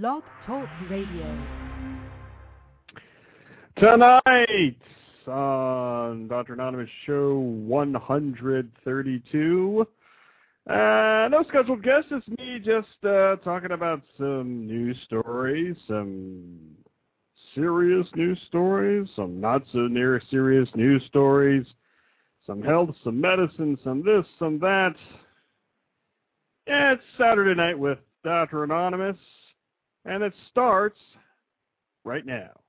Blog Talk Radio. Tonight on Dr. Anonymous Show 132. Uh, no scheduled guests, it's me just uh, talking about some news stories, some serious news stories, some not so near serious news stories, some health, some medicine, some this, some that. Yeah, it's Saturday night with Dr. Anonymous, and it starts right now.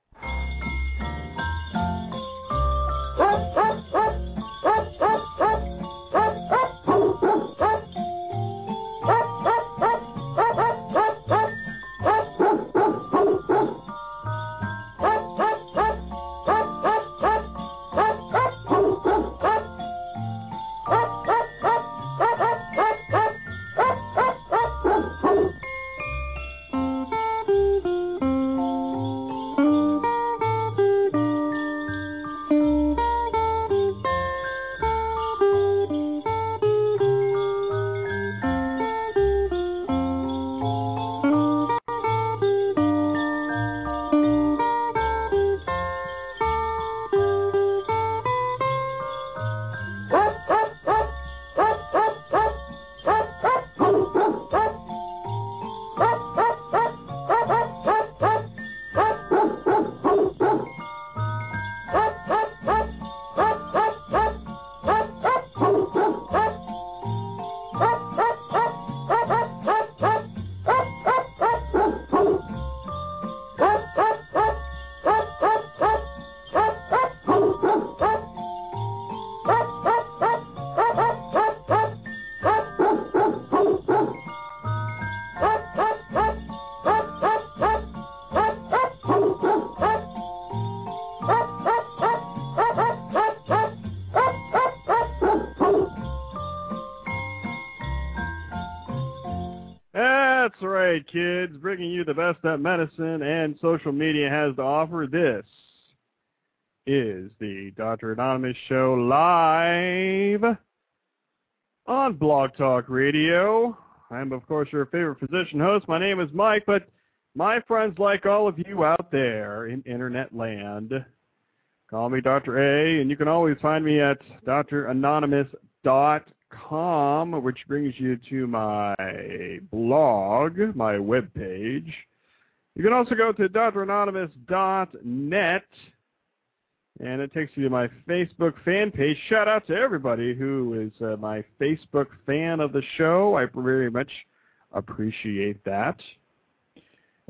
The best that medicine and social media has to offer. This is the Dr. Anonymous Show live on Blog Talk Radio. I'm, of course, your favorite physician host. My name is Mike, but my friends, like all of you out there in internet land, call me Dr. A, and you can always find me at dranonymous.com com, which brings you to my blog, my webpage. You can also go to dranonymous.net, and it takes you to my Facebook fan page. Shout out to everybody who is uh, my Facebook fan of the show. I very much appreciate that.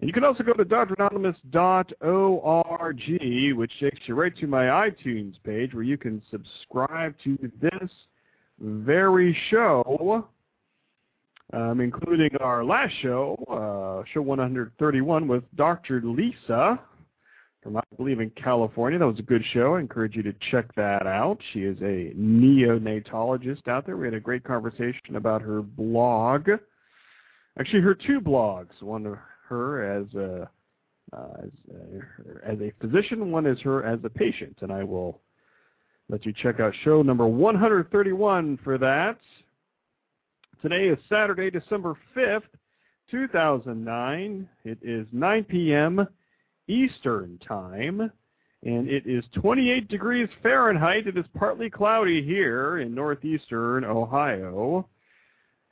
And you can also go to dranonymous.org, which takes you right to my iTunes page where you can subscribe to this very show, um, including our last show, uh, show 131 with Dr. Lisa from, I believe, in California. That was a good show. I encourage you to check that out. She is a neonatologist out there. We had a great conversation about her blog. Actually, her two blogs. One of her as a uh, as, a, as a physician, one is her as a patient, and I will let you check out show number 131 for that. Today is Saturday, December 5th, 2009. It is 9 p.m. Eastern Time, and it is 28 degrees Fahrenheit. It is partly cloudy here in northeastern Ohio.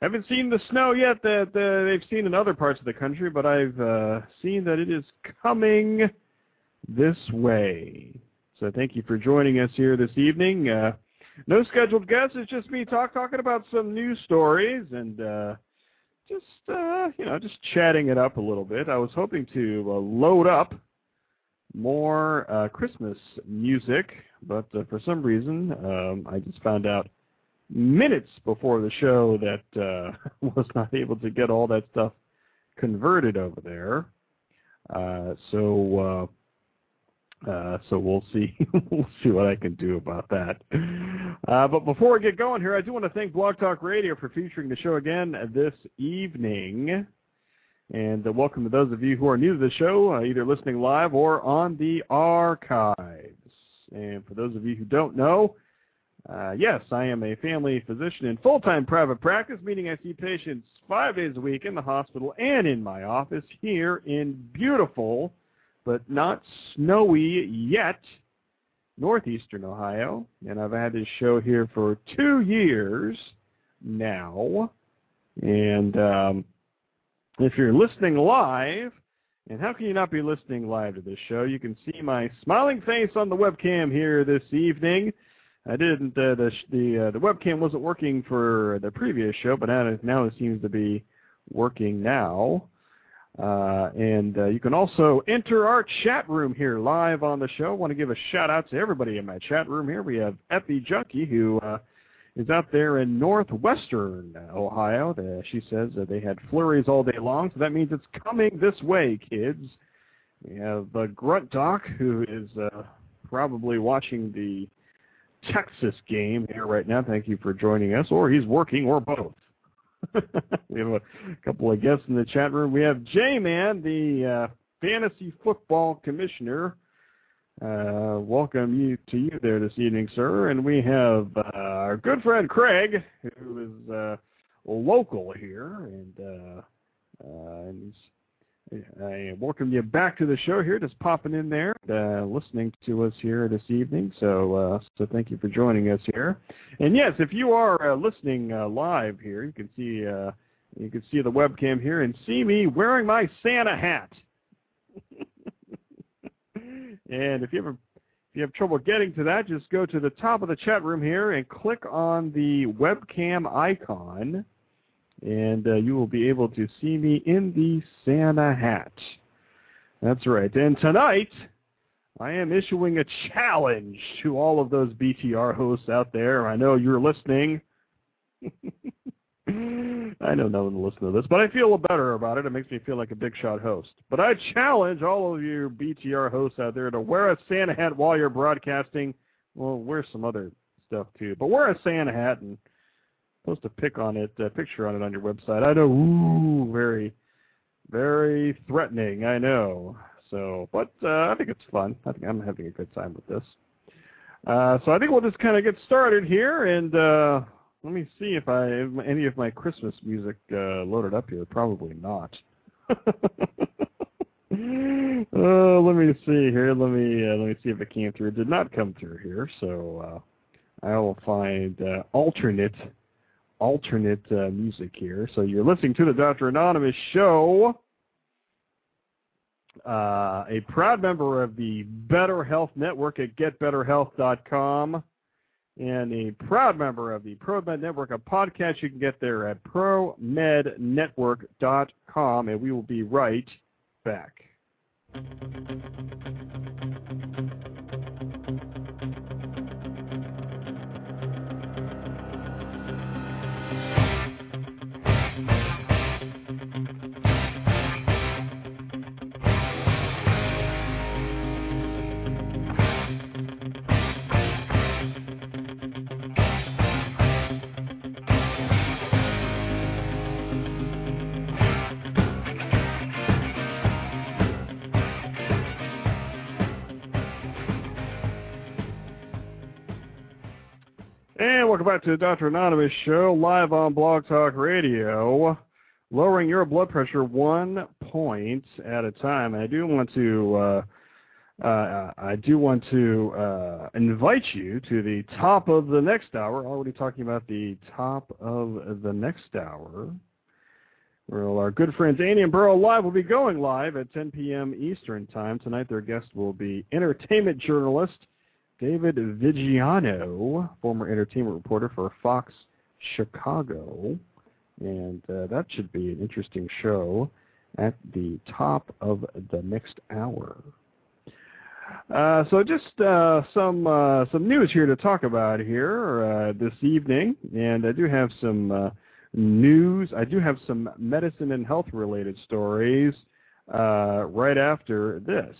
Haven't seen the snow yet that uh, they've seen in other parts of the country, but I've uh, seen that it is coming this way. So thank you for joining us here this evening. Uh, no scheduled guests. It's just me talk talking about some news stories and uh, just uh, you know just chatting it up a little bit. I was hoping to uh, load up more uh, Christmas music, but uh, for some reason um, I just found out minutes before the show that uh, was not able to get all that stuff converted over there. Uh, so uh, uh, so we'll see we'll see what I can do about that. Uh, but before we get going here, I do want to thank Blog Talk Radio for featuring the show again this evening. And uh, welcome to those of you who are new to the show, uh, either listening live or on the archives. And for those of you who don't know, Uh, yes, I am a family physician in full-time private practice, meaning I see patients five days a week in the hospital and in my office here in beautiful, but not snowy yet, northeastern Ohio. And I've had this show here for two years now. And um, if you're listening live, and how can you not be listening live to this show? You can see my smiling face on the webcam here this evening. I didn't. Uh, the the uh, the webcam wasn't working for the previous show, but now it, now it seems to be working now. Uh, and uh, you can also enter our chat room here live on the show. Want to give a shout out to everybody in my chat room here. We have Effie Junkie who uh, is out there in northwestern Ohio. The, she says they had flurries all day long, so that means it's coming this way, kids. We have uh, Grunt Doc who is uh, probably watching the Texas game here right now. Thank you for joining us. Or he's working, or both. We have a couple of guests in the chat room. We have J-Man, the uh, fantasy football commissioner. Uh, welcome you to you there this evening, sir. And we have uh, our good friend Craig, who is uh, local here, and uh, uh, and he's I welcome you back to the show here, just popping in there, uh, listening to us here this evening. So, uh, so thank you for joining us here. And yes, if you are uh, listening uh, live here, you can see uh, you can see the webcam here and see me wearing my Santa hat. and if you ever if you have trouble getting to that, just go to the top of the chat room here and click on the webcam icon and uh, you will be able to see me in the Santa hat. That's right. And tonight, I am issuing a challenge to all of those BTR hosts out there. I know you're listening. I know no one will listen to this, but I feel better about it. It makes me feel like a big shot host. But I challenge all of you BTR hosts out there to wear a Santa hat while you're broadcasting. Well, wear some other stuff too, but wear a Santa hat and post a pic on it, a picture on it on your website. I know, ooh, very, very threatening. I know. So, but uh, I think it's fun. I think I'm having a good time with this. Uh, so I think we'll just kind of get started here, and uh, let me see if I if any of my Christmas music uh, loaded up here. Probably not. uh, let me see here. Let me uh, let me see if it came through. It did not come through here, so uh, I will find uh, alternate alternate uh, music here. So you're listening to the Dr. Anonymous show. Uh, a proud member of the Better Health Network at GetBetterHealth.com, and a proud member of the ProMed Network, a podcast you can get there at ProMedNetwork.com, and we will be right back. Welcome back to the Dr. Anonymous show, live on Blog Talk Radio, lowering your blood pressure one point at a time. I do want to, uh, uh, I do want to uh, invite you to the top of the next hour. Already talking about the top of the next hour. Well, our good friends Annie and Burl Live will be going live at 10 p.m. Eastern Time. Tonight their guest will be entertainment journalist David Vigiano, former entertainment reporter for Fox Chicago. And uh, that should be an interesting show at the top of the next hour. Uh, so just uh, some uh, some news here to talk about here uh, this evening, and I do have some uh, news. I do have some medicine and health related stories uh, right after this.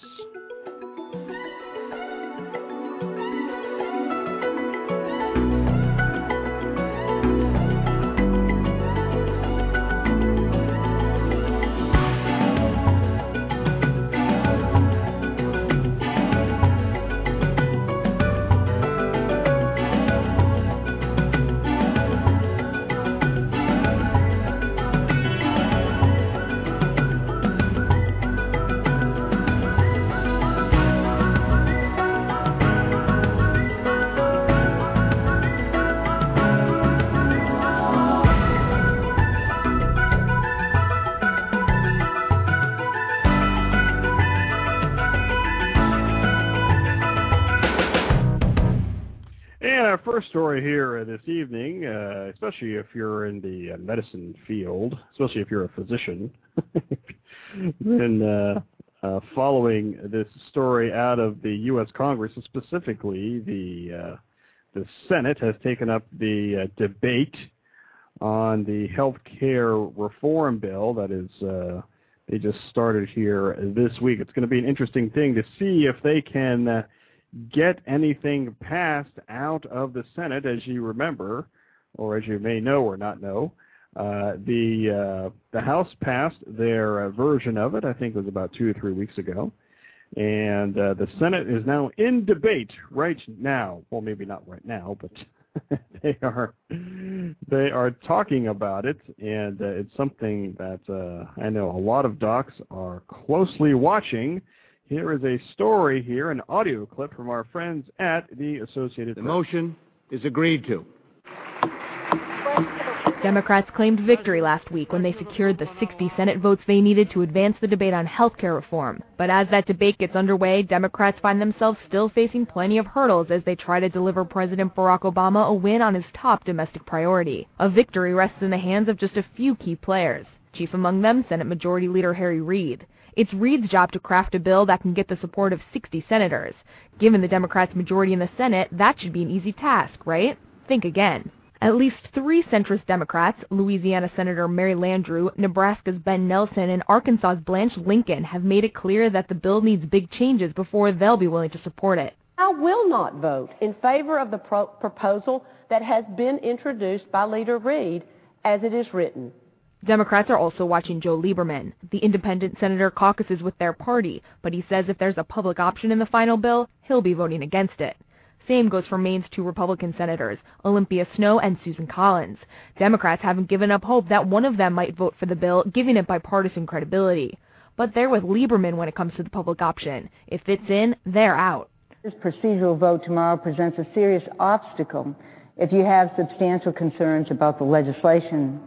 Story here this evening, uh, especially if you're in the uh, medicine field, especially if you're a physician, then uh, uh, following this story out of the U.S. Congress, and specifically the uh, the Senate has taken up the debate on the health care reform bill that is they just started here this week. It's going to be an interesting thing to see if they can get anything passed out of the Senate, as you remember, or as you may know or not know. Uh, the uh, the House passed their uh, version of it. I think it was about two or three weeks ago, and uh, the Senate is now in debate right now. Well, maybe not right now, but they are they are talking about it, and uh, it's something that uh, I know a lot of docs are closely watching here is a story here, an audio clip from our friends at the Associated The Press. motion is agreed to. Democrats claimed victory last week when they secured the 60 Senate votes they needed to advance the debate on health care reform. But as that debate gets underway, Democrats find themselves still facing plenty of hurdles as they try to deliver President Barack Obama a win on his top domestic priority. A victory rests in the hands of just a few key players. Chief among them, Senate Majority Leader Harry Reid. It's Reid's job to craft a bill that can get the support of 60 senators. Given the Democrats' majority in the Senate, that should be an easy task, right? Think again. At least three centrist Democrats, Louisiana Senator Mary Landrieu, Nebraska's Ben Nelson, and Arkansas's Blanche Lincoln, have made it clear that the bill needs big changes before they'll be willing to support it. I will not vote in favor of the pro- proposal that has been introduced by Leader Reid as it is written. Democrats are also watching Joe Lieberman. The independent senator caucuses with their party, but he says if there's a public option in the final bill, he'll be voting against it. Same goes for Maine's two Republican senators, Olympia Snowe and Susan Collins. Democrats haven't given up hope that one of them might vote for the bill, giving it bipartisan credibility. But they're with Lieberman when it comes to the public option. If it's in, they're out. This procedural vote tomorrow presents a serious obstacle if you have substantial concerns about the legislation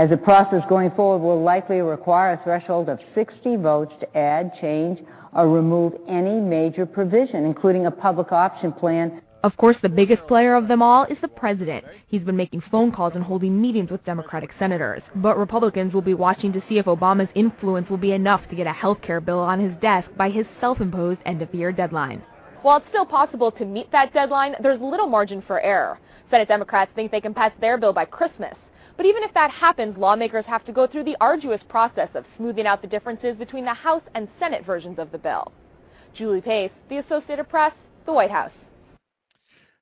as the process going forward will likely require a threshold of 60 votes to add, change, or remove any major provision, including a public option plan. Of course, the biggest player of them all is the president. He's been making phone calls and holding meetings with Democratic senators. But Republicans will be watching to see if Obama's influence will be enough to get a health care bill on his desk by his self-imposed end-of-year deadline. While it's still possible to meet that deadline, there's little margin for error. Senate Democrats think they can pass their bill by Christmas. But even if that happens, lawmakers have to go through the arduous process of smoothing out the differences between the House and Senate versions of the bill. Julie Pace, The Associated Press, The White House.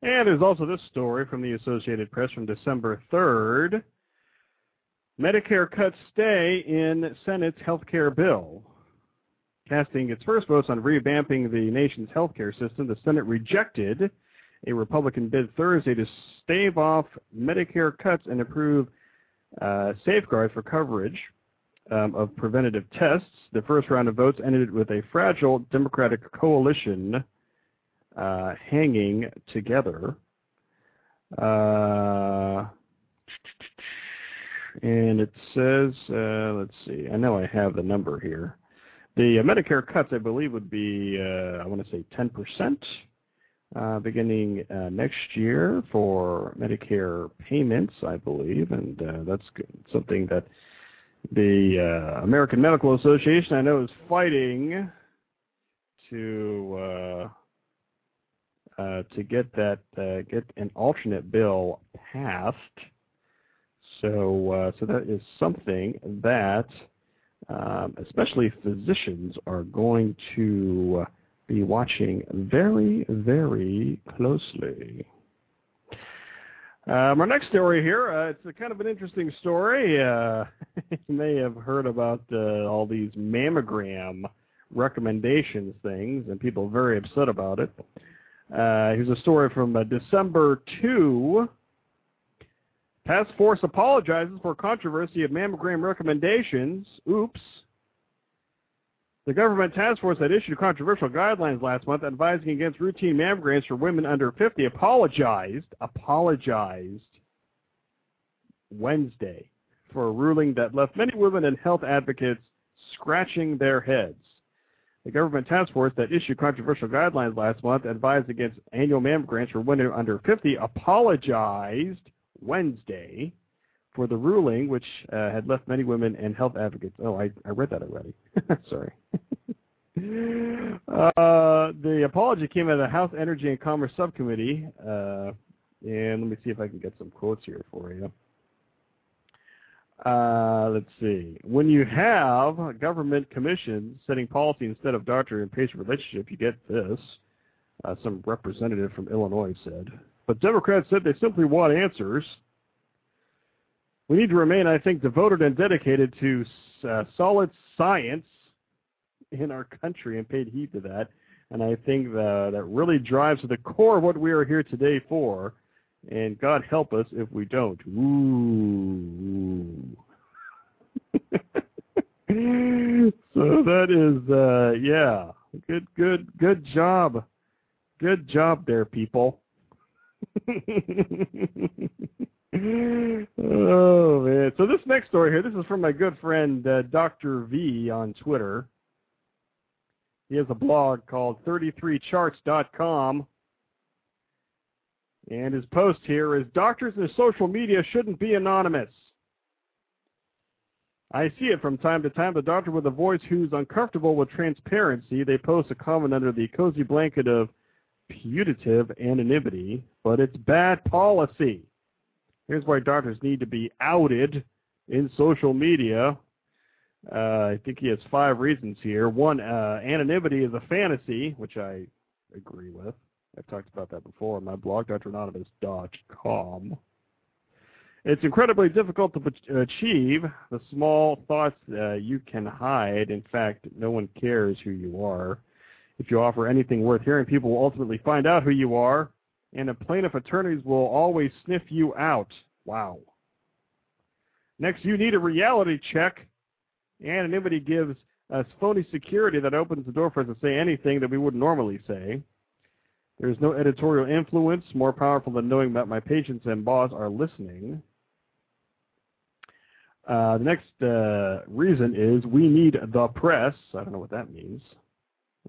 And there's also this story from the Associated Press from December 3rd. Medicare cuts stay in Senate's health care bill. Casting its first votes on revamping the nation's health care system, the Senate rejected a Republican bid Thursday to stave off Medicare cuts and approve uh, safeguards for coverage um, of preventative tests. The first round of votes ended with a fragile Democratic coalition uh, hanging together. Uh, and it says, uh, let's see, I know I have the number here. The Medicare cuts, I believe, would be, uh, I want to say 10% uh, beginning uh, next year for Medicare payments, I believe, and uh, that's something that the uh, American Medical Association I know is fighting to uh, uh, to get that get an alternate bill passed. So so that is something that um, especially physicians are going to be watching very, very closely. Um, our next story here, uh, it's a kind of an interesting story. Uh, you may have heard about uh, all these mammogram recommendations things, and people very upset about it. Uh, here's a story from uh, December 2. Task Force apologizes for controversy of mammogram recommendations. Oops. The government task force that issued controversial guidelines last month advising against routine mammograms for women under 50 apologized, apologized Wednesday for a ruling that left many women and health advocates scratching their heads. The government task force that issued controversial guidelines last month advised against annual mammograms for women under 50 apologized Wednesday for the ruling, which uh, had left many women and health advocates. Oh, I, I read that already. Sorry. uh, the apology came out of the House Energy and Commerce Subcommittee. Uh, and let me see if I can get some quotes here for you. Uh, let's see. When you have government commissions setting policy instead of doctor and patient relationship, you get this. Uh, some representative from Illinois said. But Democrats said they simply want answers. We need to remain, I think, devoted and dedicated to uh, solid science in our country and paid heed to that. And I think that, that really drives to the core of what we are here today for. And God help us if we don't. Ooh. so that is, uh, yeah, good, good, good job. Good job there, people. oh man! So this next story here, this is from my good friend uh, Dr. V on Twitter. He has a blog called 33charts.com. And his post here is Doctors and social media shouldn't be anonymous. I see it from time to time. The doctor with a voice who's uncomfortable with transparency, they post a comment under the cozy blanket of putative anonymity, but it's bad policy. Here's why doctors need to be outed in social media. Uh, I think he has five reasons here. One, uh, anonymity is a fantasy, which I agree with. I've talked about that before on my blog, dranonymous.com. It's incredibly difficult to achieve the small thoughts uh, you can hide. In fact, no one cares who you are. If you offer anything worth hearing, people will ultimately find out who you are, and the plaintiff attorneys will always sniff you out. Wow. Next, you need a reality check. Anonymity gives us phony security that opens the door for us to say anything that we wouldn't normally say. There's no editorial influence more powerful than knowing that my patients and boss are listening. Uh, the next uh, reason is we need the press. I don't know what that means.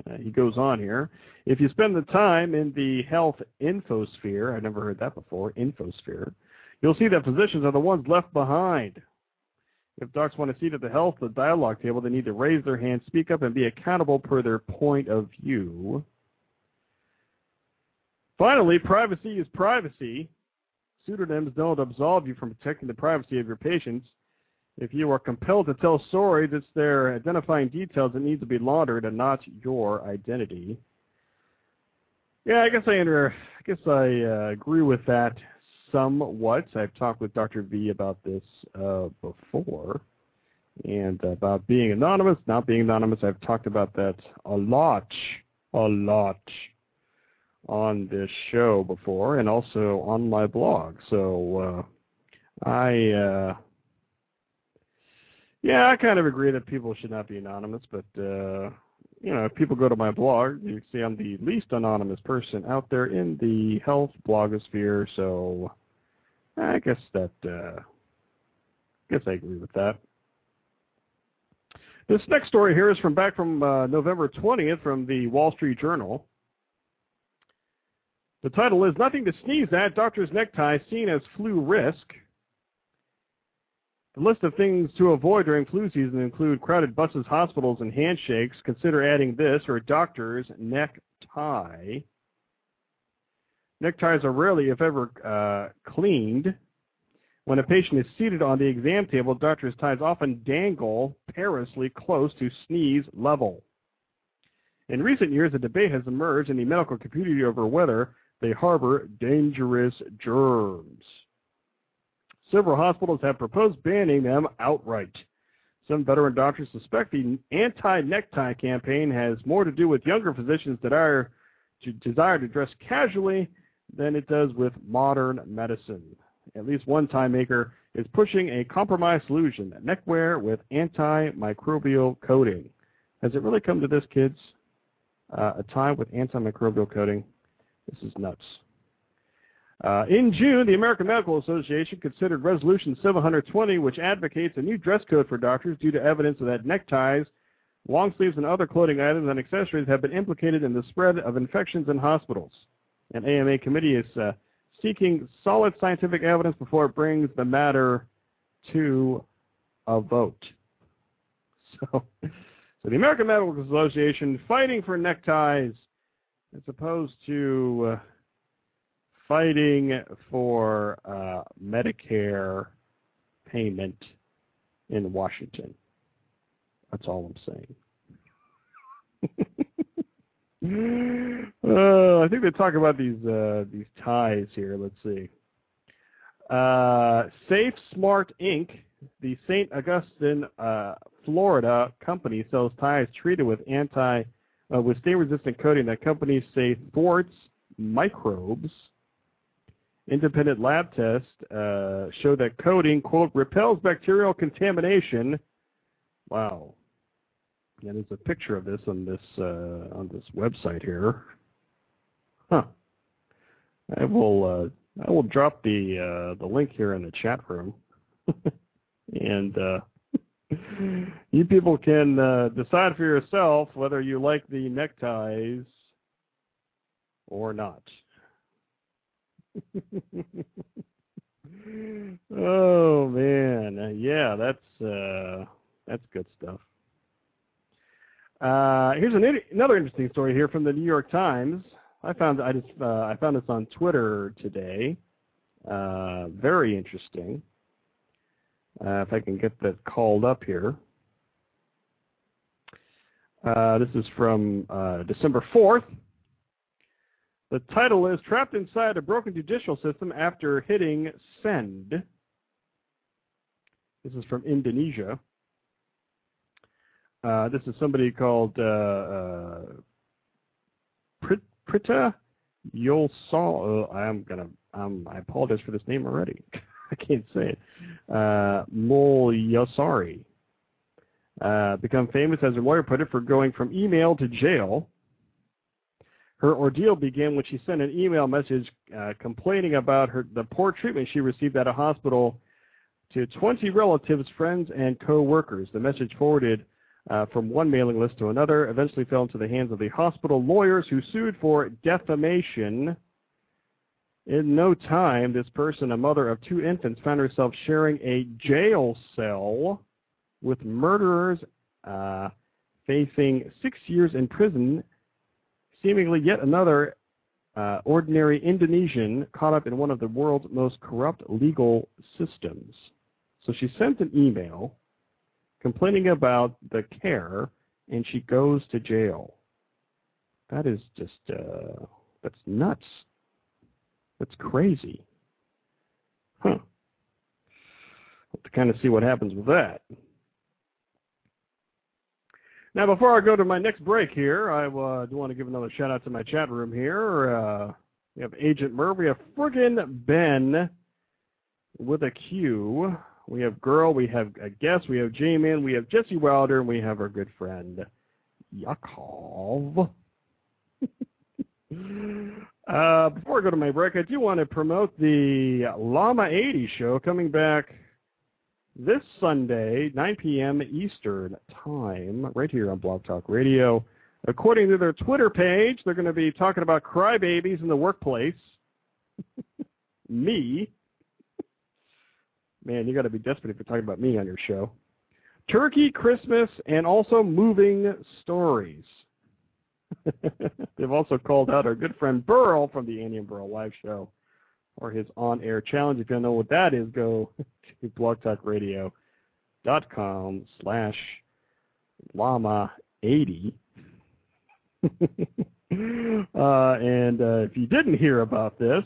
Uh, he goes on here. If you spend the time in the health infosphere, I've never heard that before, infosphere, you'll see that physicians are the ones left behind. If docs want to seat at the health the dialogue table, they need to raise their hand, speak up, and be accountable per their point of view. Finally, privacy is privacy. Pseudonyms don't absolve you from protecting the privacy of your patients. If you are compelled to tell stories, it's their identifying details that need to be laundered and not your identity. Yeah, I guess I under, I guess I uh, agree with that somewhat. I've talked with Dr. V about this uh, before, and about being anonymous, not being anonymous. I've talked about that a lot, a lot on this show before, and also on my blog. So uh, I. Yeah, I kind of agree that people should not be anonymous, but uh, you know, if people go to my blog, you see I'm the least anonymous person out there in the health blogosphere. So I guess that uh, I guess I agree with that. This next story here is from back from uh, November 20th from the Wall Street Journal. The title is Nothing to Sneeze At Doctor's Necktie Seen as Flu Risk. The list of things to avoid during flu season include crowded buses, hospitals, and handshakes. Consider adding this or a doctor's necktie. Neckties are rarely, if ever, uh, cleaned. When a patient is seated on the exam table, doctor's ties often dangle perilously close to sneeze level. In recent years, a debate has emerged in the medical community over whether they harbor dangerous germs. Several hospitals have proposed banning them outright. Some veteran doctors suspect the anti-necktie campaign has more to do with younger physicians that are to desire to dress casually than it does with modern medicine. At least one tie maker is pushing a compromise solution, neckwear with antimicrobial coating. Has it really come to this, kids? Uh, a tie with antimicrobial coating? This is nuts. Uh, in June, the American Medical Association considered Resolution 720, which advocates a new dress code for doctors due to evidence that neckties long sleeves, and other clothing items and accessories have been implicated in the spread of infections in hospitals. An AMA committee is uh, seeking solid scientific evidence before it brings the matter to a vote. So, so the American Medical Association fighting for neckties as opposed to uh, fighting for uh, Medicare payment in Washington. That's all I'm saying. uh, I think they talk about these uh, these ties here. Let's see. Uh, Safe Smart Inc., the St. Augustine, uh, Florida company, sells ties treated with anti uh, with stain-resistant coating that companies say thwarts microbes. Independent lab tests uh, show that coating quote repels bacterial contamination. Wow. And there's a picture of this on this uh, on this website here. Huh. I will uh, I will drop the uh, the link here in the chat room, and uh, you people can uh, decide for yourself whether you like the neckties or not. Oh man, yeah, that's uh, that's good stuff. Uh, here's an, another interesting story here from the New York Times. I found I just uh, I found this on Twitter today. Uh, very interesting. Uh, if I can get that called up here. Uh, this is from uh, December 4th. The title is Trapped Inside a Broken Judicial System After Hitting Send. This is from Indonesia. Uh, this is somebody called uh, uh, Prita Yolsal. Uh, I'm gonna. Um, I apologize for this name already. I can't say it. Uh, Molyasari. Uh, become famous, as a lawyer put it, for going from email to jail. Her ordeal began when she sent an email message uh, complaining about her the poor treatment she received at a hospital to 20 relatives, friends, and co-workers. The message forwarded uh, from one mailing list to another eventually fell into the hands of the hospital lawyers who sued for defamation in no time, this person, a mother of two infants, found herself sharing a jail cell with murderers uh, facing six years in prison, seemingly yet another uh, ordinary Indonesian caught up in one of the world's most corrupt legal systems. So she sent an email complaining about the care, and she goes to jail. That is just, uh, that's nuts. That's crazy. Huh. Have to kind of see what happens with that. Now, before I go to my next break here, I uh, do want to give another shout out to my chat room here. Uh, we have Agent Merv. We have friggin' Ben with a Q. We have Girl. We have a guest. We have J-Man. We have Jesse Wilder. And we have our good friend Yakov. Uh, before I go to my break, I do want to promote the Llama 80 show coming back this Sunday, 9 p.m. Eastern Time, right here on Blog Talk Radio. According to their Twitter page, they're going to be talking about crybabies in the workplace. me. Man, you got to be desperate if you're talking about me on your show. Turkey, Christmas, and also moving stories. They've also called out our good friend Burl from the Andy and Burl Live Show for his on-air challenge. If you don't know what that is, go to blogtalkradio.com slash llama80. uh, and uh, if you didn't hear about this,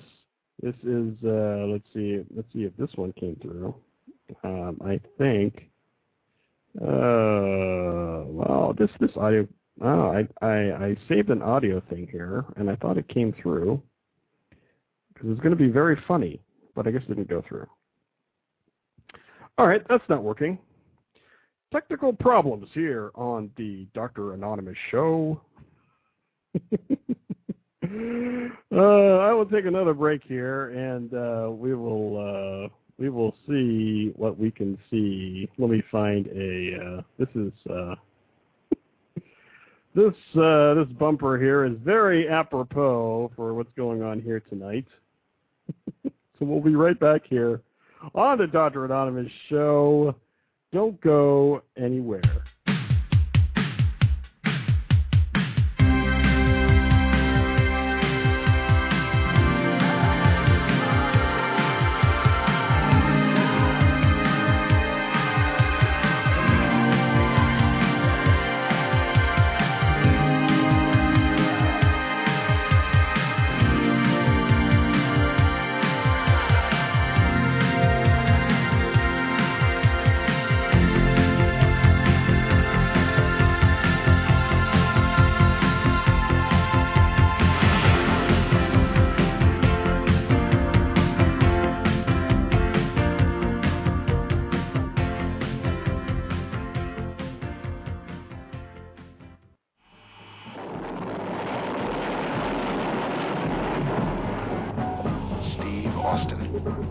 this is uh, let's see, let's see if this one came through. Um, I think. Uh, well, this this audio Oh, I, I, I saved an audio thing here, and I thought it came through because it's going to be very funny, but I guess it didn't go through. All right, that's not working. Technical problems here on the Dr. Anonymous show. uh, I will take another break here, and uh, we will uh, we will see what we can see. Let me find a. Uh, this is. Uh, This uh, this bumper here is very apropos for what's going on here tonight. so we'll be right back here on the Dr. Anonymous show. Don't go anywhere.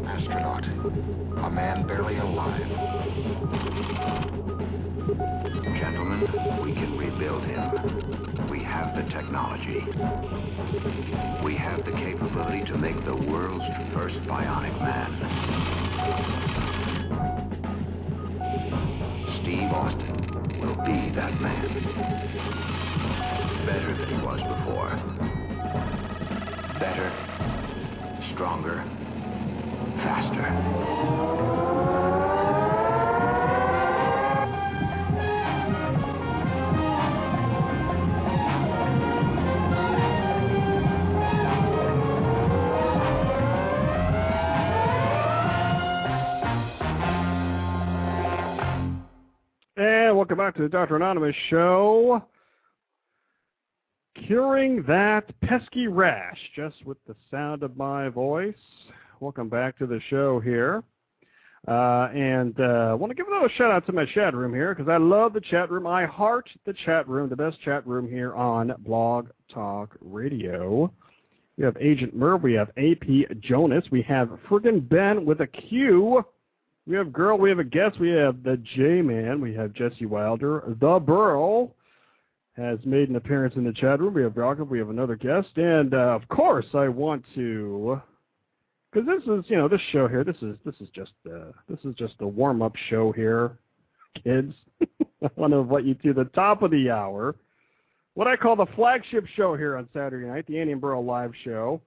Astronaut. A man barely alive. Gentlemen, we can rebuild him. We have the technology. We have the capability to make the world's first bionic man. Steve Austin will be that man. Better than he was before. Better stronger, faster. Welcome back to the Dr. Anonymous show. Curing that pesky rash just with the sound of my voice. Welcome back to the show here. Uh, and uh, I want to give a little shout out to my chat room here because I love the chat room. I heart the chat room, the best chat room here on Blog Talk Radio. We have Agent Merv, we have AP Jonas, we have friggin' Ben with a Q. We have girl, we have a guest, we have the J Man, we have Jesse Wilder, the Burl has made an appearance in the chat room. We have Jacob, we have another guest, and uh, of course, I want to, because this is, you know, this show here, this is this is just uh, this is just a warm up show here, kids. I want to invite you to the top of the hour, what I call the flagship show here on Saturday night, the Burl live show.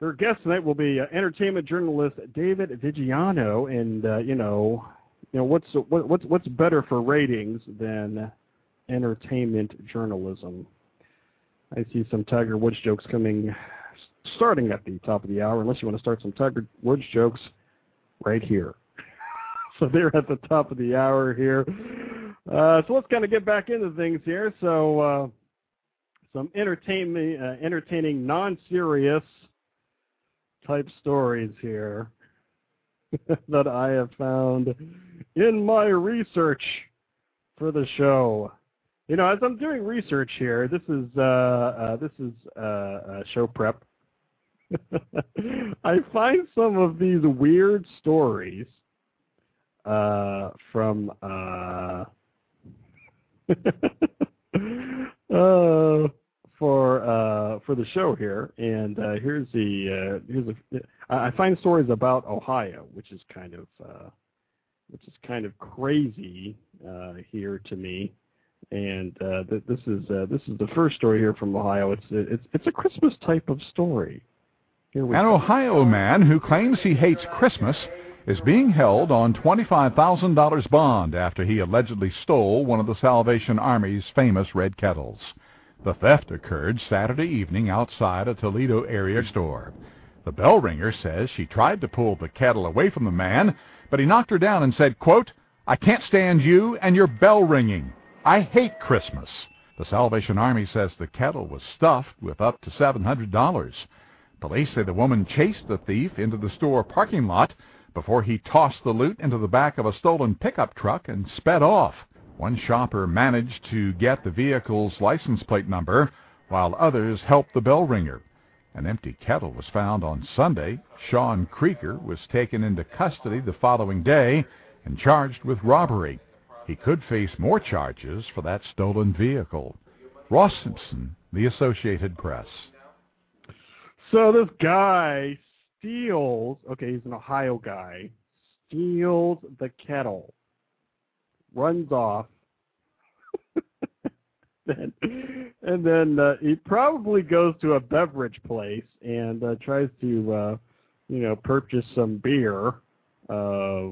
Their guest tonight will be uh, entertainment journalist David Vigiano, and uh, you know, you know what's what, what's what's better for ratings than entertainment journalism? I see some Tiger Woods jokes coming, starting at the top of the hour. Unless you want to start some Tiger Woods jokes, right here. so they're at the top of the hour here. Uh, so let's kind of get back into things here. So uh, some entertainment, uh, entertaining, non-serious type stories here that I have found in my research for the show. You know, as I'm doing research here, this is uh, uh, this is uh, uh, show prep. I find some of these weird stories uh, from uh, uh, for uh, for the show here, and uh, here's the uh, here's a, I find stories about Ohio, which is kind of uh, which is kind of crazy uh, here to me. And th- this is this is the first story here from Ohio. It's it's it's a Christmas type of story. An. Ohio man who claims he hates Christmas is being held on $25,000 bond after he allegedly stole one of the Salvation Army's famous red kettles. The theft occurred Saturday evening outside a Toledo area store. The bell ringer says she tried to pull the kettle away from the man, but he knocked her down and said, quote, I can't stand you and your bell ringing. I hate Christmas. The Salvation Army says the kettle was stuffed with up to $700. Police say the woman chased the thief into the store parking lot before he tossed the loot into the back of a stolen pickup truck and sped off. One shopper managed to get the vehicle's license plate number, while others helped the bell ringer. An empty kettle was found on Sunday. Sean Krieger was taken into custody the following day and charged with robbery. He could face more charges for that stolen vehicle. Ross Simpson, The Associated Press. So this guy steals, okay, he's an Ohio guy, steals the kettle, runs off, and then uh, he probably goes to a beverage place and uh, tries to, uh, you know, purchase some beer. Uh,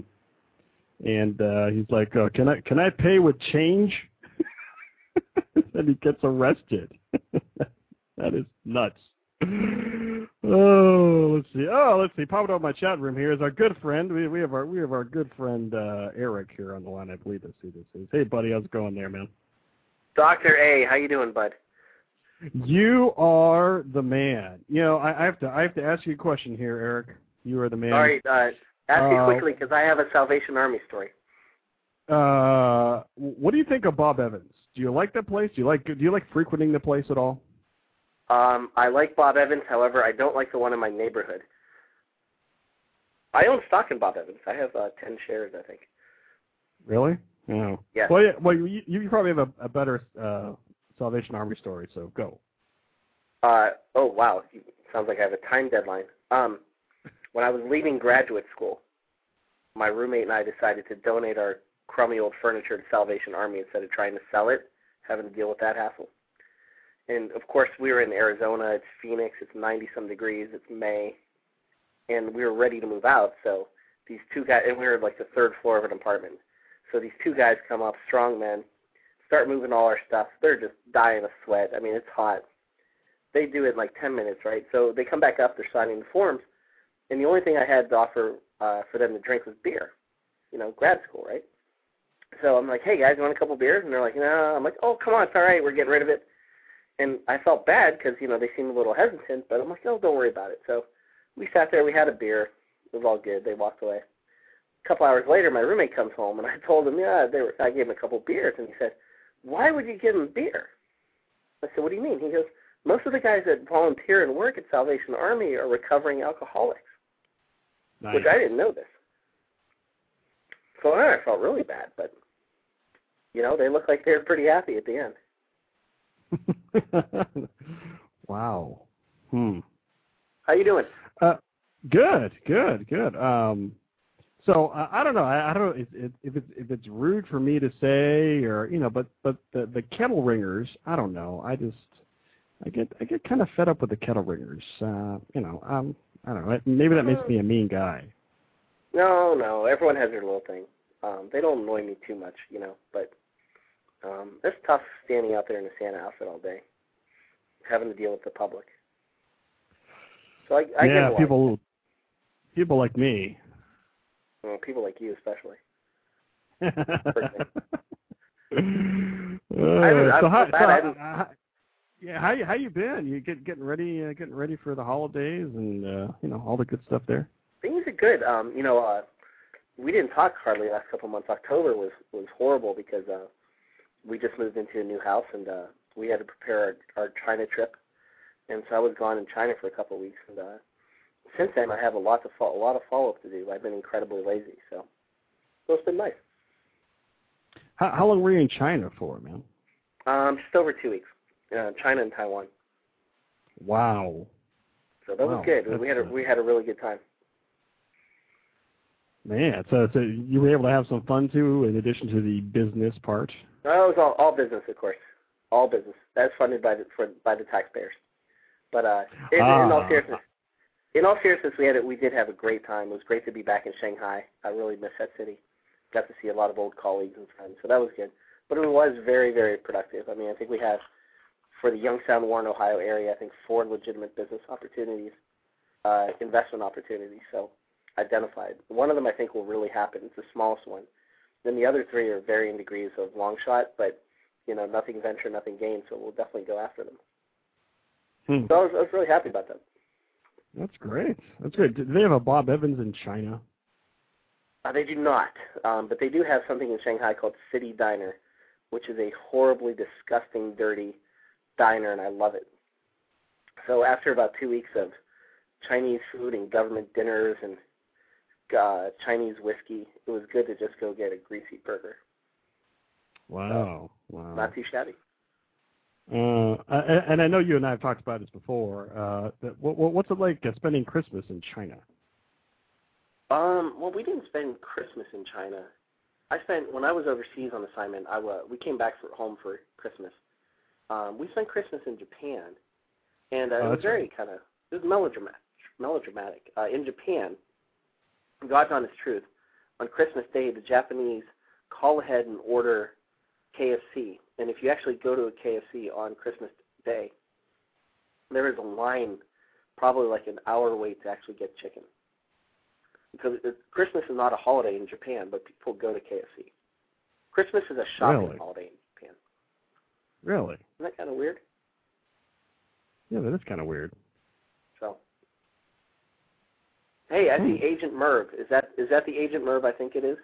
and uh, he's like, uh, "Can I can I pay with change?" and he gets arrested. that is nuts. Oh, let's see. Oh, let's see. Popping up my chat room here is our good friend. We we have our we have our good friend uh, Eric here on the line. I believe who this is. Hey, buddy, how's it going there, man? Doctor A, how you doing, bud? You are the man. You know, I, I have to I have to ask you a question here, Eric. You are the man. All right, uh, ask me Uh, quickly because I have a Salvation Army story. Uh, what do you think of Bob Evans? Do you like that place? Do you like do you like frequenting the place at all? Um, I like Bob Evans, however, I don't like the one in my neighborhood. I own stock in Bob Evans. I have uh, ten shares, I think. Really? No. Yes. Well, yeah, well, you, you probably have a, a better uh, Salvation Army story, so go. Uh, oh wow, sounds like I have a time deadline. Um, when I was leaving graduate school, my roommate and I decided to donate our crummy old furniture to Salvation Army instead of trying to sell it, having to deal with that hassle. And of course, we were in Arizona. It's Phoenix. It's 90 some degrees. It's May, and we were ready to move out. So these two guys, and we were like the third floor of an apartment. So these two guys come up, strong men, start moving all our stuff. They're just dying of sweat. I mean, it's hot. They do it in like 10 minutes, right? So they come back up. They're signing the forms, and the only thing I had to offer uh, for them to drink was beer. You know, grad school, right? So I'm like, hey guys, you want a couple beers? And they're like, no. I'm like, oh come on, it's all right, we're getting rid of it. And I felt bad because you know they seemed a little hesitant, but I'm like, no, don't worry about it. So we sat there, we had a beer, it was all good. They walked away. A couple hours later, my roommate comes home, and I told him, yeah, they were. I gave him a couple beers, and he said, why would you give him beer? I said, what do you mean? He goes, most of the guys that volunteer and work at Salvation Army are recovering alcoholics, Nice. which I didn't know this. So I felt really bad, but you know they looked like they were pretty happy at the end. wow. Hmm. How you doing? Uh, good, good, good. Um, so uh, I don't know. I, I don't know if, if, if it's if it's rude for me to say, or you know, but but the the kettle ringers. I don't know. I just I get I get kind of fed up with the kettle ringers. Uh, you know, um, I don't know. Maybe that makes me a mean guy. No, no, everyone has their little thing. Um, they don't annoy me too much, you know, but um, it's tough standing out there in a Santa outfit all day, having to deal with the public. So I, I get yeah, people people like me. Well, people like you especially. Uh, so how, so how- haven't- how- yeah, how you how you been? You get getting ready uh, getting ready for the holidays and uh, you know all the good stuff there. Things are good. Um, you know, uh, we didn't talk hardly last couple months. October was was horrible because uh, we just moved into a new house and uh, we had to prepare our, our China trip, and so I was gone in China for a couple of weeks. And uh, since then, I have a lot to fo- a lot of follow up to do. I've been incredibly lazy, so so it's been nice. How, how long were you in China for, man? Um, just over two weeks. Uh, China and Taiwan. Wow. So that Wow, was good. that's We had a we had a really good time. Man, so so you were able to have some fun too, in addition to the business part. No, it was all, all business, of course. All business. That's funded by the for, by the taxpayers. But uh, in, in all Ah. seriousness, in all seriousness, we had a, we did have a great time. It was great to be back in Shanghai. I really miss that city. Got to see a lot of old colleagues and friends, so that was good. But it was very very productive. I mean, I think we have for the Youngstown, Warren, Ohio area, I think four legitimate business opportunities, uh, investment opportunities. So identified. One of them I think will really happen. It's the smallest one. And then the other three are varying degrees of long shot, but you know, nothing venture, nothing gain. So we'll definitely go after them. Hmm. So I was, I was really happy about that. That's great. That's great. Do they have a Bob Evans in China? Uh, they do not, um, but they do have something in Shanghai called City Diner, which is a horribly disgusting, dirty diner, and I love it. So after about two weeks of Chinese food and government dinners and uh, Chinese whiskey, it was good to just go get a greasy burger. Wow. Wow. Not too shabby. Uh, and I know you and I have talked about this before. Uh, that, what, what- what's it like uh, spending Christmas in China? Um, well, we didn't spend Christmas in China. I spent when I was overseas on assignment. I wa we came back for home for Christmas. Um, we spent Christmas in Japan, and uh, Oh, it was very kind of it was melodramatic. Melodramatic. Uh, in Japan, God's honest truth. On Christmas Day, the Japanese call ahead and order KFC, and if you actually go to a KFC on Christmas Day, there is a line, probably like an hour wait to actually get chicken because it, Christmas is not a holiday in Japan, but people go to KFC. Christmas is a shopping Really? holiday in Japan. Really? Isn't that kind of weird? Yeah, that is kind of weird. So, hey, I Hmm. see Agent Merv. Is that is that the Agent Merv? I think it is.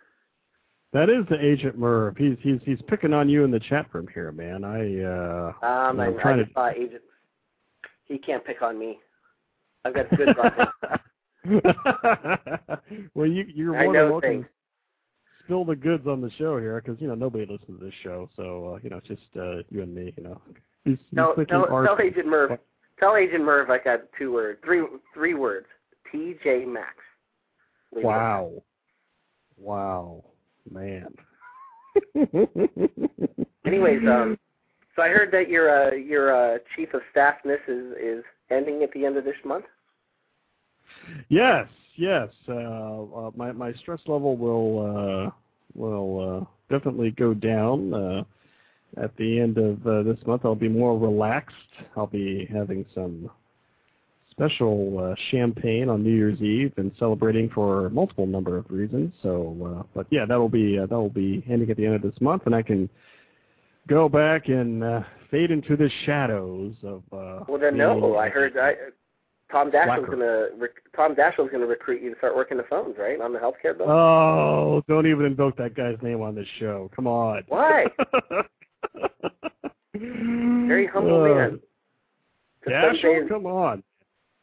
That is the Agent Merv. He's he's he's picking on you in the chat room here, man. I uh, Um, I, I'm I trying just to. saw Agent. He can't pick on me. I've got good well, you you're I more than welcome. things. Spill the goods on the show here, because you know nobody listens to this show, so uh, you know it's just uh, you and me. You know, he's, he's Tell, thinking tell, tell Agent Merv. Tell Agent Merv I got two words, three three words. TJ Maxx. Wow, wow, man. Anyways, um, so I heard that your uh, your uh, chief of staffness is is ending at the end of this month. Yes, yes. Uh, uh, my my stress level will uh, will uh, definitely go down. Uh, at the end of uh, this month, I'll be more relaxed. I'll be having some special uh, champagne on New Year's Eve and celebrating for multiple number of reasons. So, uh, but yeah, that will be uh, that will be ending at the end of this month, and I can go back and uh, fade into the shadows of. Uh, Well, then no, I heard I, Tom Daschle's Blacker. gonna rec- Tom Daschle's gonna recruit you to start working the phones, right, on the healthcare bill. Oh, don't even invoke that guy's name on this show. Come on. Why? Very humble Uh, man. Just Yeah, doesn't pay sure. his, Come on.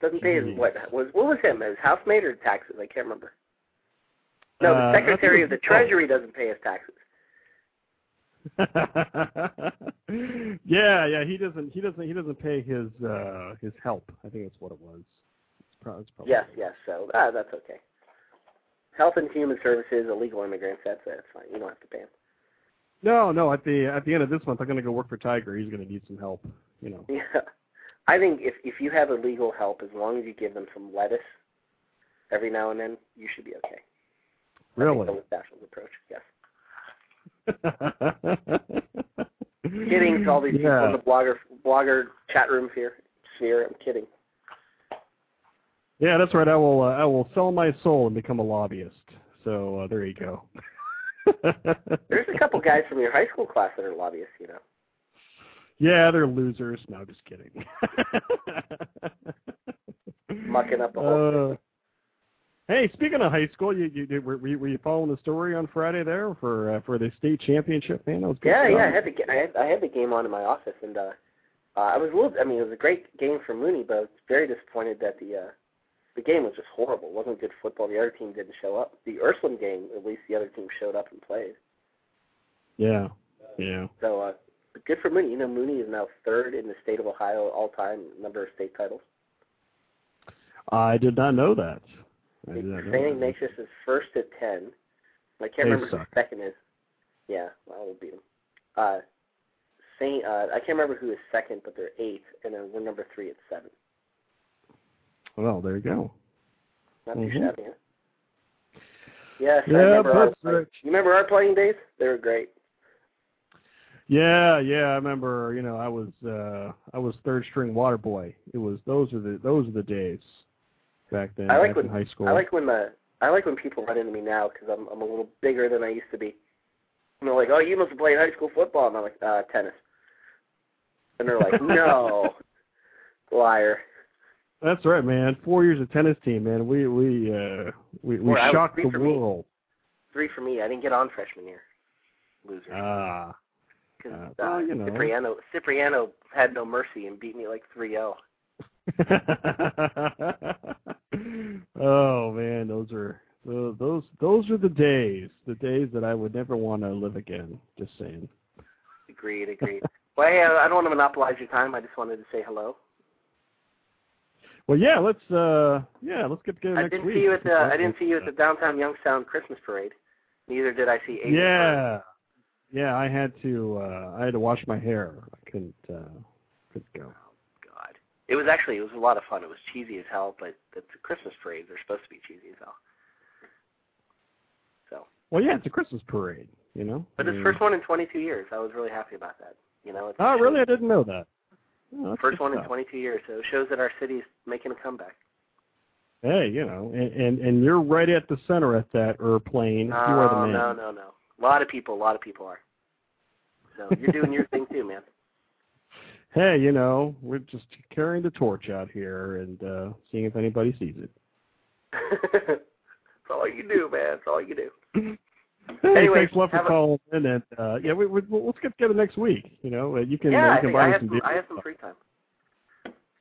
Doesn't pay his Jeez. what was what was him his housemaid or taxes? I can't remember. No, Uh, the think Secretary of the. Treasury doesn't pay his taxes. yeah, yeah. He doesn't. He doesn't. He doesn't pay his uh his help. I think that's what it was. It's probably, it's probably Yes, yes. So ah, that's okay. Health and Human Services, illegal immigrants. That's that's fine. You don't have to pay him. No, no. At the at the end of this month, I'm going to go work for Tiger. He's going to need some help. You know. Yeah. I think if if you have a legal help, as long as you give them some lettuce every now and then, you should be okay. Really. That was Daschle's approach. Yes. Kidding to all these people in yeah. the blogger blogger chat room here. Sphere. I'm kidding. Yeah, that's right. I will. Uh, I will sell my soul and become a lobbyist. So uh, there you go. There's a couple guys from your high school class that are lobbyists. You know. Yeah, they're losers. No, just kidding. Mucking up the whole Uh, hey, speaking of high school, you, you were, were you- following the story on Friday there for uh, for the state championship? Man, that was good Yeah, yeah. I had the I had, I had the game on in my office, and uh, uh, I was a little. I mean, it was a great game for Mooney, but I was very disappointed that the uh, the game was just horrible. It wasn't good football. The other team didn't show up. The Ursuline game, at least the other team showed up and played. Yeah, yeah. So, uh, but good for Mooney. You know, Mooney is now third in the state of Ohio all time number of state titles. I did not know that. I did not St. Ignatius is first at ten. I can't They remember who second is. Yeah, well, we'll beat them. Uh, Saint, uh, I can't remember who is second, but they're eighth, and then we're number three at seven. Well, there you go. Not too shabby, huh? Yes, I remember our, right. You remember our playing days? They were great. Yeah, yeah. I remember. You know, I was uh I was third string water boy. It was those are the those are the days back then. I like when in high school. I like when the I like when people run into me now because I'm I'm a little bigger than I used to be. And they're like, "Oh, you must have played high school football," and I'm like, "Uh, tennis." And they're like, "No, liar." That's right, man. Four years of tennis team, man. We we uh we, we shocked the for me. world. Three for me. I didn't get on freshman year. Loser. Ah. 'Cause, uh, uh, you know. Cipriano Cipriano had no mercy and beat me like 3-0. oh man, those are those those those are the days, the days that I would never want to live again. Just saying. Agreed, agreed. Well, hey, I don't want to monopolize your time. I just wanted to say hello. Well, yeah, let's uh, yeah, let's get together I next didn't week. see you at the I didn't see you at the downtown Youngstown Christmas parade. Neither did I see Aiden. Yeah, yeah, I had to uh, I had to wash my hair. I couldn't uh, couldn't go. Oh, God, it was actually it was a lot of fun. It was cheesy as hell, but the Christmas parades are supposed to be cheesy as hell. So. Well, yeah, it's a Christmas parade, you know. But I it's first one in 22 years. I was really happy about that. You know, it's Oh, really? I didn't know that. Oh, first one in 22 years. So it shows that our city's making a comeback. Hey, you know, and, and and you're right at the center at that airplane. No, you are the man. no, no, no. A lot of people, a lot of people are. So you're doing your thing too, man. Hey, you know, we're just carrying the torch out here and uh seeing if anybody sees it. That's all you do, man. That's all you do. Hey, Anyway, thanks a lot for a- calling in, and uh, yeah, we, we'll let's get together next week. You know, uh, you can yeah, uh, I you can think buy I have some some. I have some free time.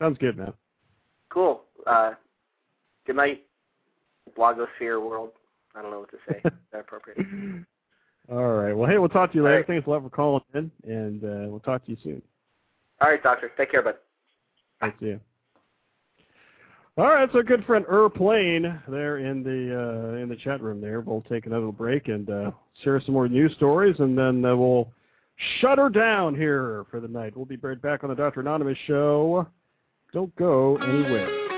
Sounds good, man. Cool. Uh, good night, blogosphere world. I don't know what to say. Is that appropriate? All right. Well, hey, we'll talk to you later. Right. Thanks a lot for calling in, and uh, we'll talk to you soon. All right, doctor. Take care, bud. Thanks, see you. All right, so good friend Airplane there in the uh, in the chat room there. We'll take another break and uh, share some more news stories, and then uh, we'll shut her down here for the night. We'll be right back on the Dr. Anonymous show. Don't go anywhere.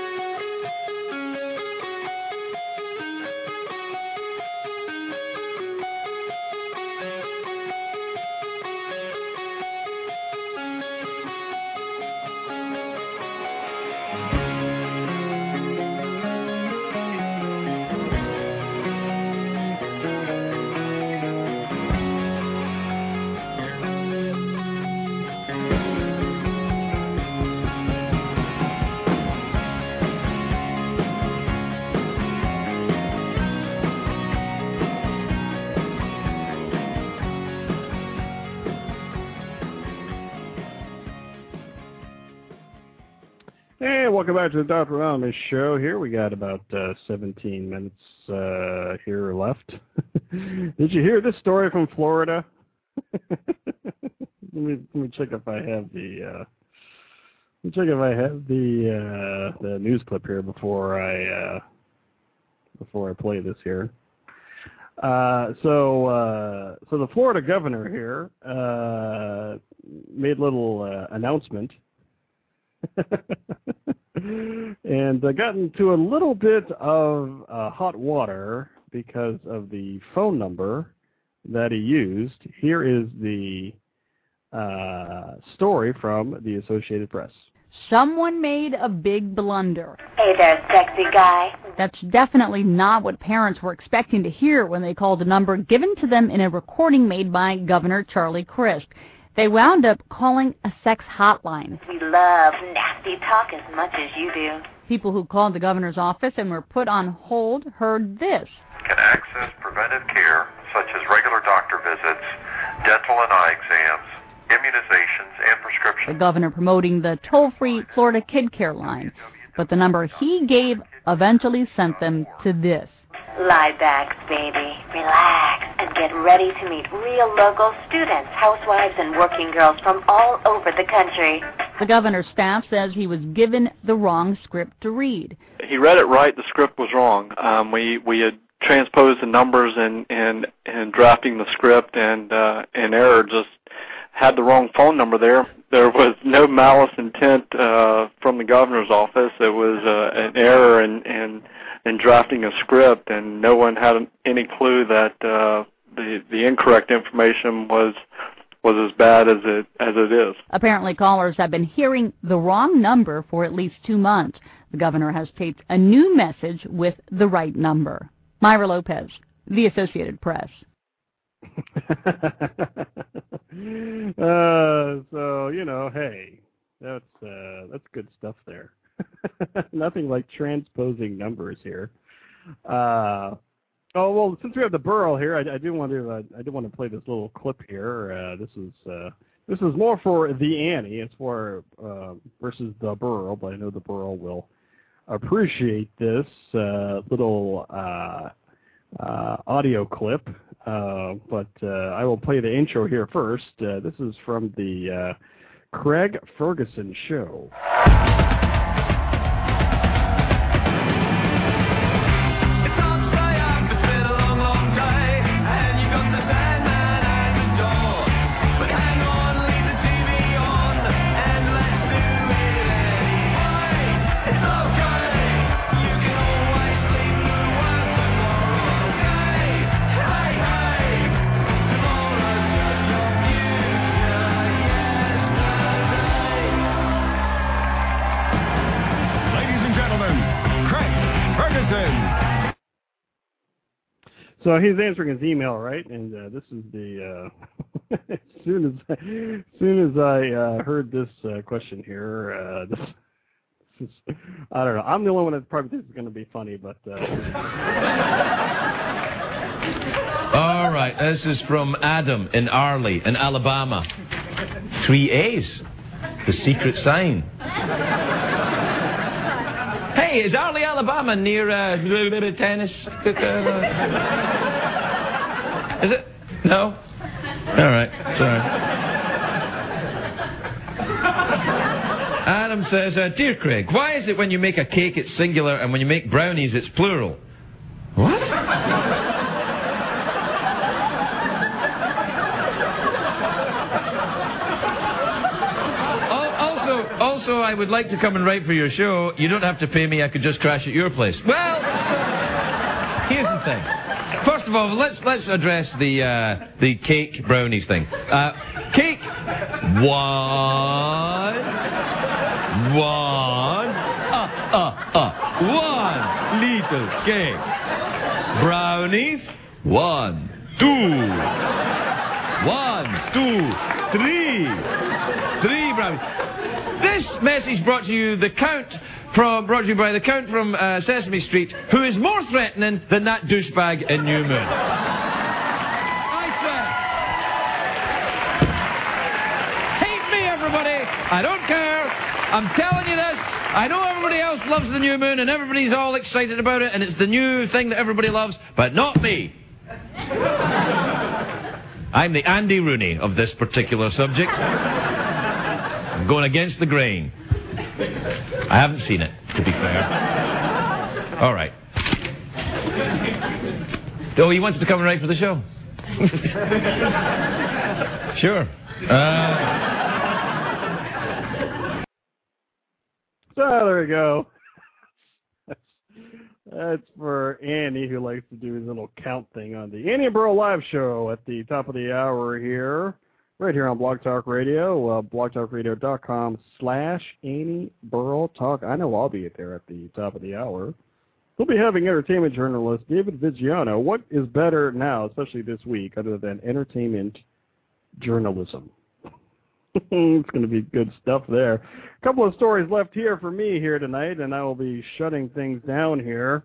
Back to the Dr. Anonymous show. Here we got about uh, 17 minutes uh, here left. Did you hear this story from Florida? let me let me check if I have the uh, let me check if I have the uh, the news clip here before I uh, before I play this here. Uh, so uh, so the Florida governor here uh, made a little uh, announcement and uh, got into a little bit of uh, hot water because of the phone number that he used. Here is the uh, story from the Associated Press. Someone made a big blunder. Hey there, sexy guy. That's definitely not what parents were expecting to hear when they called a number given to them in a recording made by Governor Charlie Crist. They wound up calling a sex hotline. We love nasty talk as much as you do. People who called the governor's office and were put on hold heard this. can access preventive care such as regular doctor visits, dental and eye exams, immunizations, and prescriptions. The governor promoting the toll-free Florida Kid Care line. But the number he gave eventually sent them to this. Lie back, baby. Relax and get ready to meet real local students, housewives, and working girls from all over the country. The governor's staff says he was given the wrong script to read. he read it right. The script was wrong. Um, we we had transposed the numbers and and and drafting the script and uh, in error just had the wrong phone number there. There was no malice intent uh, from the governor's office. It was uh, an error in, in in drafting a script, and no one had any clue that uh, the the incorrect information was was as bad as it as it is. Apparently, callers have been hearing the wrong number for at least two months. The governor has taped a new message with the right number. Myra Lopez, The Associated Press. uh, so you know, hey, that's uh, that's good stuff there. Nothing like transposing numbers here. Uh, oh well, since we have the Burl here, I, I do want to uh, I do want to play this little clip here. Uh, this is uh, this is more for the Annie. It's for uh, versus the Burl, but I know the Burl will appreciate this uh, little uh, uh, audio clip. Uh, but uh, I will play the intro here first. Uh, this is from the Craig Ferguson Show. So he's answering his email, right? And uh, this is the uh, as soon as as soon as I uh, heard this uh, question here, uh, this, this is I don't know. I'm the only one that probably thinks it's going to be funny, but uh, All right, this is from Adam in Arley, in Alabama. Three A's. The secret sign. Hey, is Arley, Alabama near uh, tennis? Is it? No? All right, sorry. Adam says, uh, Dear Craig, why is it when you make a cake it's singular and when you make brownies it's plural? What? Also, I would like to come and write for your show. You don't have to pay me. I could just crash at your place. Well, here's the thing. First of all, let's let's address the uh, the cake brownies thing. Uh, cake one, one, uh, uh, uh, one little cake. Brownies one, two, one, two, three, three brownies. This message brought to you the count from brought to you by the count from uh, Sesame Street, who is more threatening than that douchebag in New Moon. I swear. Hate me, everybody. I don't care. I'm telling you this. I know everybody else loves the New Moon and everybody's all excited about it and it's the new thing that everybody loves, but not me. I'm the Andy Rooney of this particular subject. Going against the grain. I haven't seen it, to be fair. All right. Oh, he wants to come and write for the show. sure. Uh, so there we go. That's for Andy, who likes to do his little count thing on the Andy and Burl Live Show at the top of the hour here, right here on Blog Talk Radio, uh, blogtalkradio.com slash Annie Burl Talk. I know I'll be there at the top of the hour. We'll be having entertainment journalist David Vigiano. What is better now, especially this week, other than entertainment journalism? it's going to be good stuff there. A couple of stories left here for me here tonight, and I will be shutting things down here.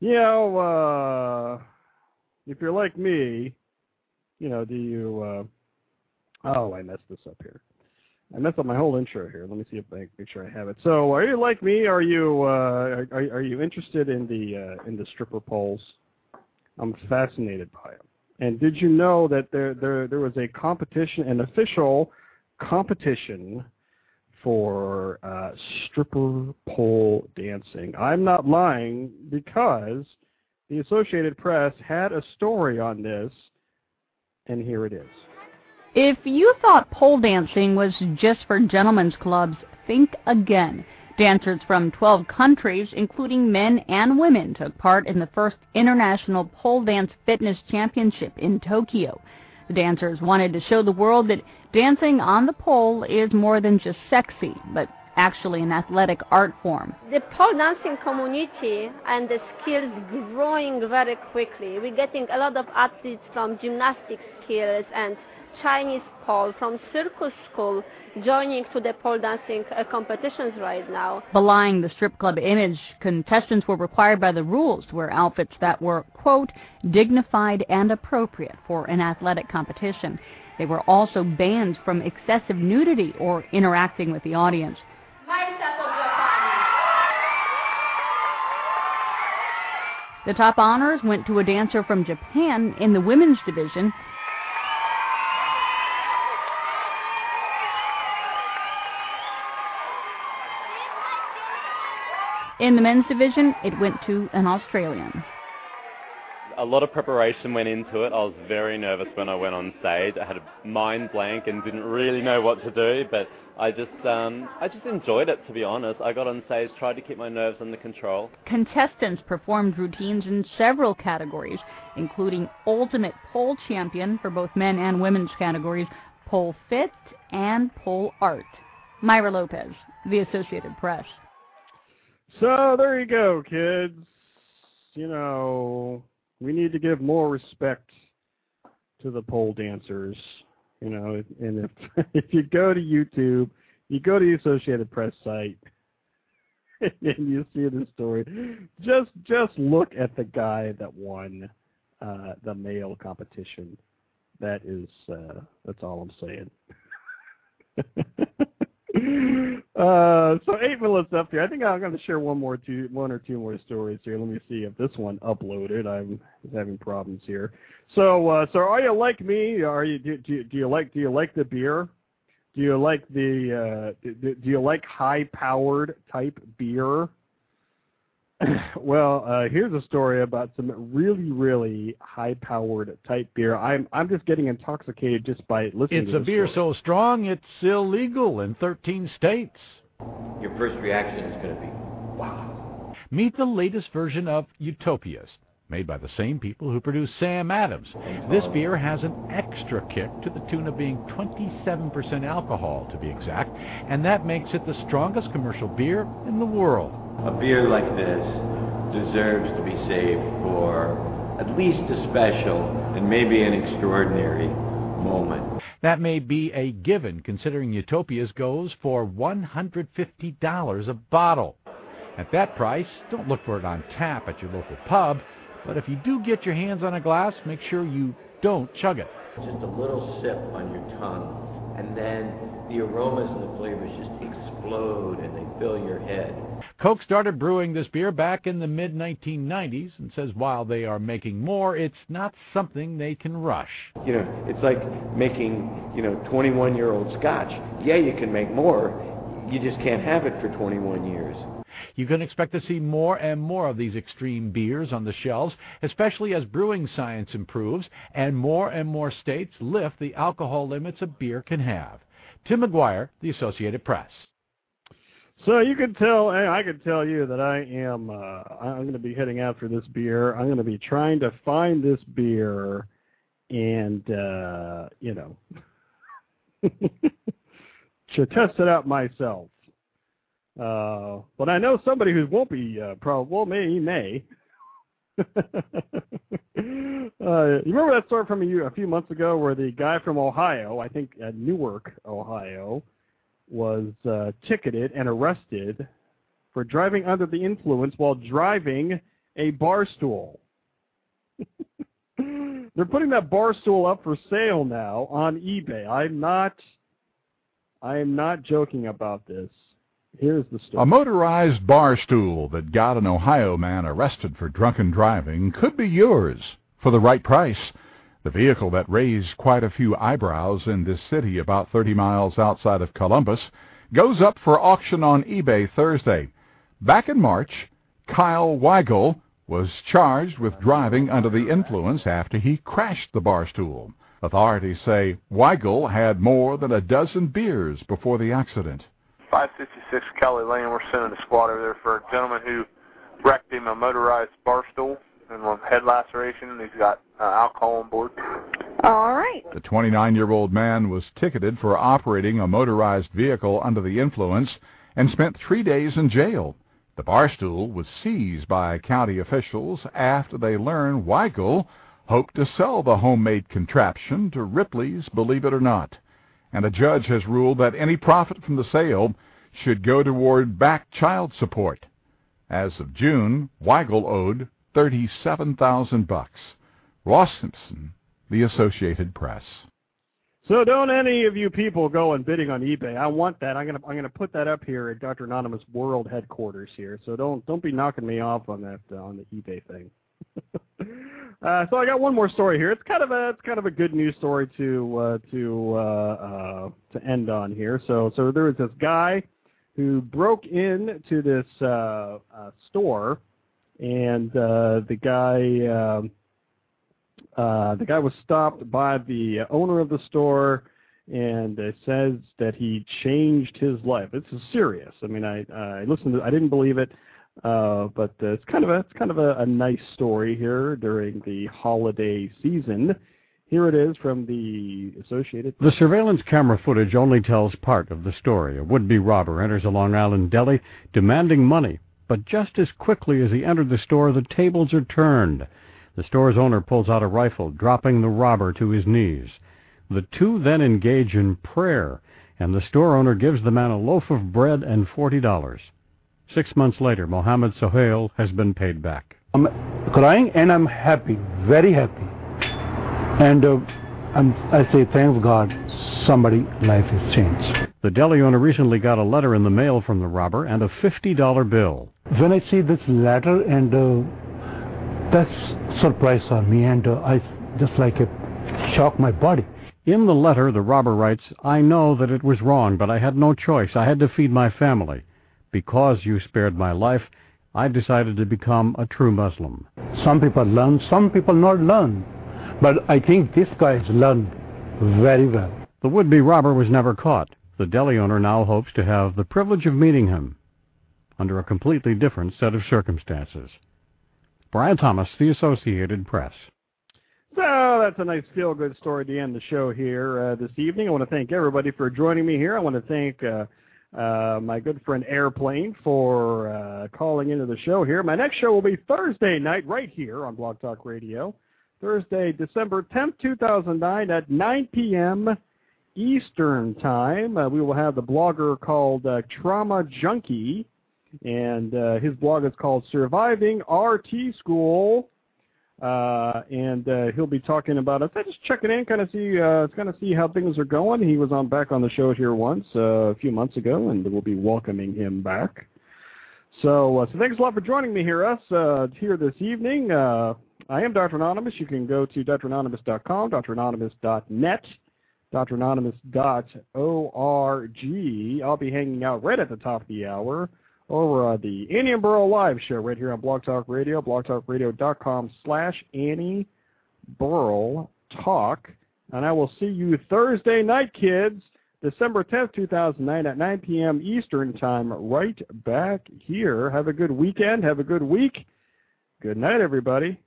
You know, uh, if you're like me, you know, do you? Uh, oh, I messed this up here. I messed up my whole intro here. Let me see if I make sure I have it. So, are you like me? Are you uh, are, are you interested in the uh, in the stripper poles? I'm fascinated by them. And did you know that there there there was a competition, an official competition for uh, stripper pole dancing? I'm not lying because the Associated Press had a story on this, and here it is. If you thought pole dancing was just for gentlemen's clubs, think again. Dancers from 12 countries, including men and women, took part in the first International Pole Dance Fitness Championship in Tokyo. The dancers wanted to show the world that dancing on the pole is more than just sexy, but actually an athletic art form. The pole dancing community and the skills growing very quickly. We're getting a lot of athletes from gymnastics skills and Chinese pole from circus school joining to the pole dancing uh, competitions right now. Belying the strip club image, contestants were required by the rules to wear outfits that were, quote, dignified and appropriate for an athletic competition. They were also banned from excessive nudity or interacting with the audience. The top honors went to a dancer from Japan in the women's division. In the men's division, it went to an Australian. A lot of preparation went into it. I was very nervous when I went on stage. I had a mind blank and didn't really know what to do, but I just um, I just enjoyed it to be honest. I got on stage, tried to keep my nerves under control. Contestants performed routines in several categories, including Ultimate Pole Champion for both men and women's categories, Pole Fit, and Pole Art. Myra Lopez, The Associated Press. So there you go, kids. You know, we need to give more respect to the pole dancers. You know, and if if you go to YouTube, you go to the Associated Press site, and you see the story. Just just look at the guy that won uh, the male competition. That is uh, that's all I'm saying. uh, so eight minutes up here. I think I'm going to share one more two, one or two more stories here. Let me see if this one uploaded. I'm having problems here. So, uh, so are you like me? Are you do, do, do you like do you like the beer? Do you like the uh, do, do you like high powered type beer? well, uh, here's a story about some really, really high-powered type beer. I'm I'm just getting intoxicated just by listening. To it. It's a beer story. so strong it's illegal in 13 states. Your first reaction is going to be, wow. Meet the latest version of Utopias, made by the same people who produce Sam Adams. This beer has an extra kick to the tune of being 27% alcohol, to be exact, and that makes it the strongest commercial beer in the world. A beer like this deserves to be saved for at least a special and maybe an extraordinary moment. That may be a given considering Utopias goes for $150 a bottle. At that price, don't look for it on tap at your local pub, but if you do get your hands on a glass, make sure you don't chug it. Just a little sip on your tongue, and then the aromas and the flavors just explode and they fill your head. Koch started brewing this beer back in the mid 1990s and says while they are making more, it's not something they can rush. You know, it's like making, you know, 21 year old scotch. Yeah, you can make more, you just can't have it for 21 years. You can expect to see more and more of these extreme beers on the shelves, especially as brewing science improves and more and more states lift the alcohol limits a beer can have. Tim McGuire, The Associated Press. So you can tell, I can tell you that I am. Uh, I'm going to be heading after this beer. I'm going to be trying to find this beer, and uh, you know, to test it out myself. Uh, but I know somebody who won't be uh, probably. Well, may he may. uh, you remember that story from a, year, a few months ago where the guy from Ohio, I think at Newark, Ohio, was uh, ticketed and arrested for driving under the influence while driving a bar stool. They're putting that bar stool up for sale now on eBay. I'm not I am not joking about this. Here's the story. A motorized bar stool that got an Ohio man arrested for drunken driving could be yours for the right price. The vehicle that raised quite a few eyebrows in this city about 30 miles outside of Columbus goes up for auction on eBay Thursday. Back in March, Kyle Weigel was charged with driving under the influence after he crashed the bar stool. Authorities say Weigel had more than a dozen beers before the accident. 556 Kelly Lane. We're sending a squad over there for a gentleman who wrecked him a motorized bar stool and one head laceration. And he's got uh, alcohol on board. All right. The 29-year-old man was ticketed for operating a motorized vehicle under the influence and spent three days in jail. The bar stool was seized by county officials after they learned Weigel hoped to sell the homemade contraption to Ripley's Believe It or Not. And a judge has ruled that any profit from the sale should go toward back child support. As of June, Weigel owed 37,000 bucks. Ross Simpson, The Associated Press. So don't any of you people go and bidding on eBay. I want that. I'm gonna I'm gonna put that up here at Dr. Anonymous World headquarters here. So don't don't be knocking me off on that uh, on the eBay thing. Uh, so I got one more story here. It's kind of a it's kind of a good news story to uh, to uh, uh, to end on here. So so there was this guy who broke into this uh, uh, store, and the guy um uh, the guy was stopped by the owner of the store, and it says that he changed his life. This is serious. I mean, I I listened. To, I didn't believe it. Uh, but uh, it's kind of a it's kind of a, a nice story here during the holiday season. Here it is from the Associated. The surveillance camera footage only tells part of the story. A would-be robber enters a Long Island deli demanding money, but just as quickly as he entered the store, the tables are turned. The store's owner pulls out a rifle, dropping the robber to his knees. The two then engage in prayer, and the store owner gives the man a loaf of bread and forty dollars. Six months later, Mohammed Sohail has been paid back. I'm crying and I'm happy, very happy. And uh, I'm, I say, thanks God, somebody life has changed. The deli owner recently got a letter in the mail from the robber and a $50 bill. When I see this letter and uh, that's surprise on me and uh, I just like it shock my body. In the letter, the robber writes, I know that it was wrong, but I had no choice. I had to feed my family. Because you spared my life, I decided to become a true Muslim. Some people learn, some people not learn. But I think this guy has learned very well. The would-be robber was never caught. The deli owner now hopes to have the privilege of meeting him under a completely different set of circumstances. Brian Thomas, The Associated Press. So that's a nice feel-good story to end the show here uh, this evening. I want to thank everybody for joining me here. I want to thank uh, uh, my good friend Airplane for uh, calling into the show here. My next show will be Thursday night right here on Blog Talk Radio. Thursday, December 10th, 2009 at 9 p.m. Eastern Time. Uh, we will have the blogger called uh, Trauma Junkie, and uh, his blog is called Surviving RT School. Uh, and uh, he'll be talking about it. I just checking in, kind of see, uh, kind of see how things are going. He was on back on the show here once uh, a few months ago, and we'll be welcoming him back. So, uh, so thanks a lot for joining me here, us uh, here this evening. Uh, I am Dr. Anonymous. You can go to dranonymous.com, dranonymous.net, dranonymous.org. I'll be hanging out right at the top of the hour over uh, the Annie and Burl Live show right here on Blog Talk Radio, blogtalkradio.com slash Annie Burl Talk. And I will see you Thursday night, kids, December 10th, 2009 at 9 p.m. Eastern Time right back here. Have a good weekend. Have a good week. Good night, everybody.